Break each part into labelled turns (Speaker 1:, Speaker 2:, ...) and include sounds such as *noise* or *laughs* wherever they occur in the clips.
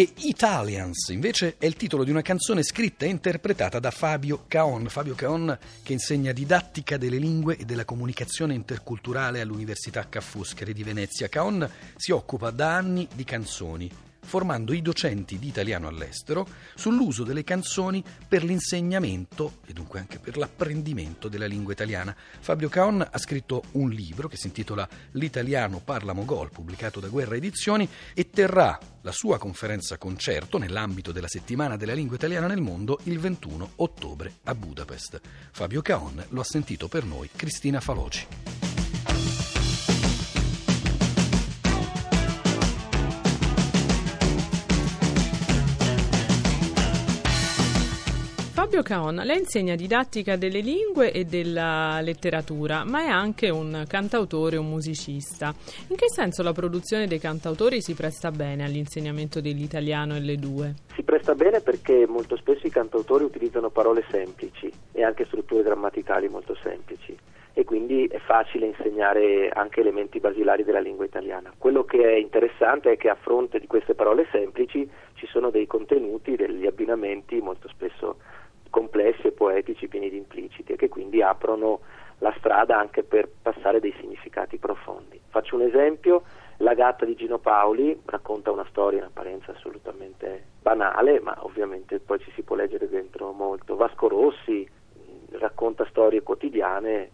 Speaker 1: E Italians invece è il titolo di una canzone scritta e interpretata da Fabio Caon. Fabio Caon che insegna didattica delle lingue e della comunicazione interculturale all'Università Ca' Foscari di Venezia. Caon si occupa da anni di canzoni formando i docenti di italiano all'estero sull'uso delle canzoni per l'insegnamento e dunque anche per l'apprendimento della lingua italiana. Fabio Caon ha scritto un libro che si intitola L'italiano parla mogol, pubblicato da Guerra Edizioni, e terrà la sua conferenza concerto nell'ambito della settimana della lingua italiana nel mondo il 21 ottobre a Budapest. Fabio Caon lo ha sentito per noi Cristina Faloci.
Speaker 2: Fabio Caon, lei insegna didattica delle lingue e della letteratura, ma è anche un cantautore, un musicista. In che senso la produzione dei cantautori si presta bene all'insegnamento dell'italiano e le due?
Speaker 3: Si presta bene perché molto spesso i cantautori utilizzano parole semplici e anche strutture grammaticali molto semplici e quindi è facile insegnare anche elementi basilari della lingua italiana. Quello che è interessante è che a fronte di queste parole semplici ci sono dei contenuti, degli abbinamenti molto spesso complessi e poetici pieni di impliciti e che quindi aprono la strada anche per passare dei significati profondi. Faccio un esempio, La gatta di Gino Paoli racconta una storia in apparenza assolutamente banale, ma ovviamente poi ci si può leggere dentro molto. Vasco Rossi racconta storie quotidiane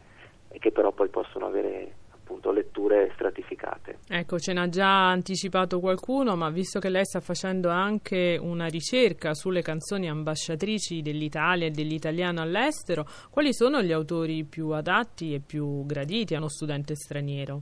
Speaker 3: che però poi possono avere appunto letture stratificate.
Speaker 2: Ecco, ce n'ha già anticipato qualcuno, ma visto che lei sta facendo anche una ricerca sulle canzoni ambasciatrici dell'Italia e dell'italiano all'estero, quali sono gli autori più adatti e più graditi a uno studente straniero?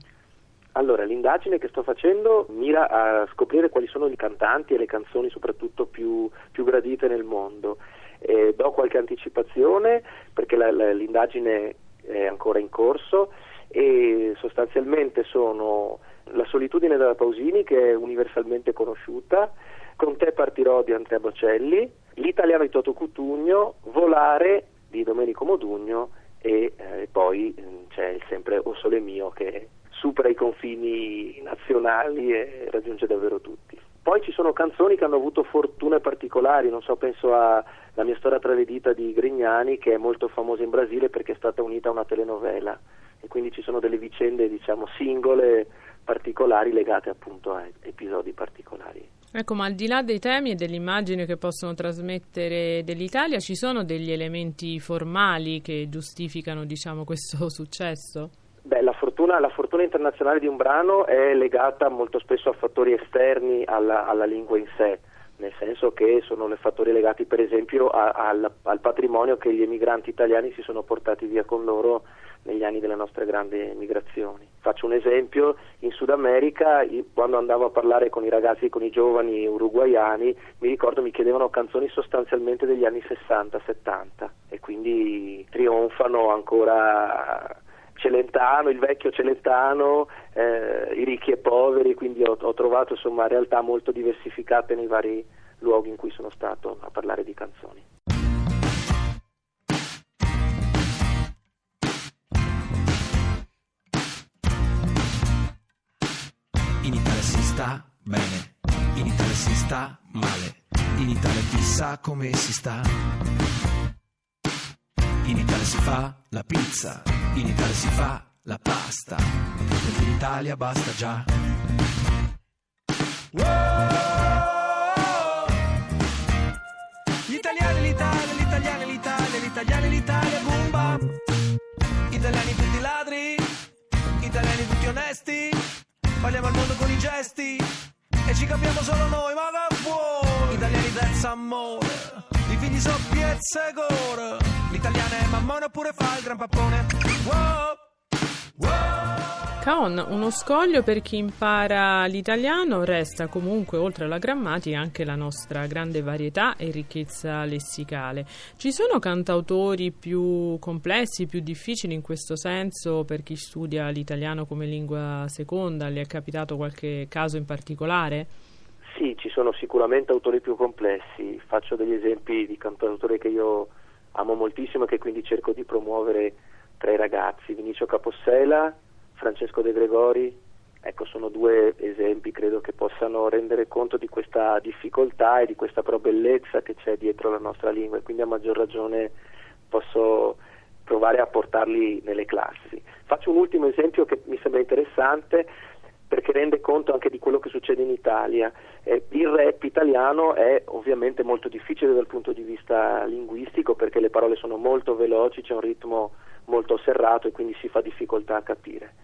Speaker 3: Allora, l'indagine che sto facendo mira a scoprire quali sono i cantanti e le canzoni soprattutto più, più gradite nel mondo. E do qualche anticipazione perché la, la, l'indagine è ancora in corso e sostanzialmente sono La solitudine della Pausini che è universalmente conosciuta, Con te partirò di Andrea Bocelli, L'italiano di Toto Cutugno, Volare di Domenico Modugno e eh, poi mm, c'è il sempre O Sole Mio che supera i confini nazionali e raggiunge davvero tutti. Poi ci sono canzoni che hanno avuto fortune particolari, non so, penso a La mia storia tra le dita di Grignani che è molto famosa in Brasile perché è stata unita a una telenovela e quindi ci sono delle vicende diciamo singole particolari legate appunto a episodi particolari.
Speaker 2: Ecco, ma al di là dei temi e dell'immagine che possono trasmettere dell'Italia, ci sono degli elementi formali che giustificano diciamo, *laughs* questo successo?
Speaker 3: Beh, la fortuna, la fortuna, internazionale di un brano è legata molto spesso a fattori esterni alla, alla lingua in sé nel senso che sono fattori legati per esempio a, a, al, al, patrimonio che gli emigranti italiani si sono portati via con loro negli anni delle nostre grandi migrazioni. Faccio un esempio, in Sud America quando andavo a parlare con i ragazzi, con i giovani uruguaiani, mi ricordo mi chiedevano canzoni sostanzialmente degli anni 60-70 e quindi trionfano ancora Celentano, il vecchio Celentano, eh, i ricchi e poveri, quindi ho, ho, trovato insomma realtà molto diversificate nei vari luoghi in cui sono stato a parlare di canzoni.
Speaker 4: In Italia si sta bene, in Italia si sta male, in Italia chissà come si sta. In Italia si fa la pizza, in Italia si fa la pasta, perché in Italia basta già. Gli italiani, l'Italia, l'Italia, gli italiani, l'Italia, bomba. Italiani tutti ladri, italiani tutti onesti, parliamo al mondo con i gesti e ci capiamo solo noi, ma che vuoi? Italiani senza amore, i figli sono piezze gore, l'italiano è mammone oppure fa il gran pappone. Wow.
Speaker 2: Caon, uno scoglio per chi impara l'italiano, resta comunque oltre alla grammatica anche la nostra grande varietà e ricchezza lessicale. Ci sono cantautori più complessi, più difficili in questo senso per chi studia l'italiano come lingua seconda? Le è capitato qualche caso in particolare?
Speaker 3: Sì, ci sono sicuramente autori più complessi. Faccio degli esempi di cantautori che io amo moltissimo e che quindi cerco di promuovere tra i ragazzi. Vinicio Capossela, Francesco De Gregori, Ecco, sono due esempi, credo che possano rendere conto di questa difficoltà e di questa però bellezza che c'è dietro la nostra lingua e quindi a maggior ragione posso provare a portarli nelle classi. Faccio un ultimo esempio che mi sembra interessante perché rende conto anche di quello che succede in Italia. Eh, il rap italiano è ovviamente molto difficile dal punto di vista linguistico perché le parole sono molto veloci, c'è un ritmo molto serrato e quindi si fa difficoltà a capire.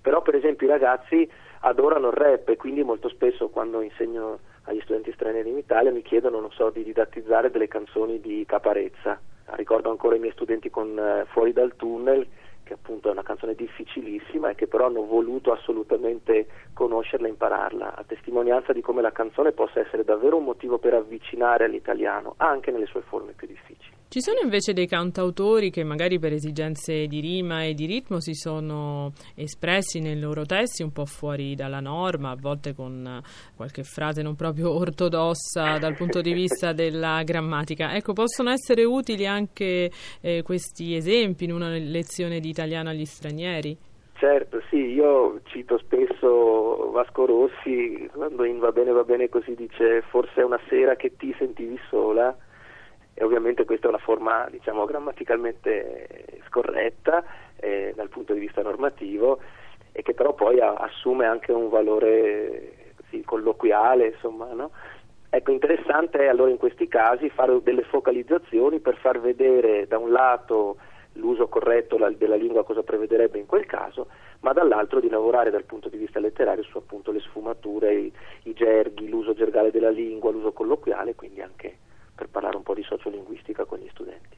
Speaker 3: Però per esempio i ragazzi adorano il rap e quindi molto spesso quando insegno agli studenti stranieri in Italia mi chiedono, non so, di didattizzare delle canzoni di Caparezza. Ricordo ancora i miei studenti con eh, Fuori dal tunnel che appunto è una canzone difficilissima e che però hanno voluto assolutamente conoscerla e impararla, a testimonianza di come la canzone possa essere davvero un motivo per avvicinare all'italiano anche nelle sue forme più difficili.
Speaker 2: Ci sono invece dei cantautori che magari per esigenze di rima e di ritmo si sono espressi nei loro testi un po' fuori dalla norma, a volte con qualche frase non proprio ortodossa dal punto di vista della grammatica. Ecco, possono essere utili anche eh, questi esempi in una lezione di italiano agli stranieri?
Speaker 3: Certo, sì, io cito spesso Vasco Rossi, quando in Va bene va bene così dice forse è una sera che ti sentivi sola e ovviamente questa è una forma diciamo grammaticalmente scorretta eh, dal punto di vista normativo e che però poi a, assume anche un valore sì, colloquiale, insomma, no? Ecco, interessante è allora in questi casi fare delle focalizzazioni per far vedere da un lato l'uso corretto della lingua cosa prevederebbe in quel caso, ma dall'altro di lavorare dal punto di vista letterario su appunto le sfumature, i, i gerghi, l'uso gergale della lingua, l'uso colloquiale, quindi anche per parlare un po' di sociolinguistica con gli studenti.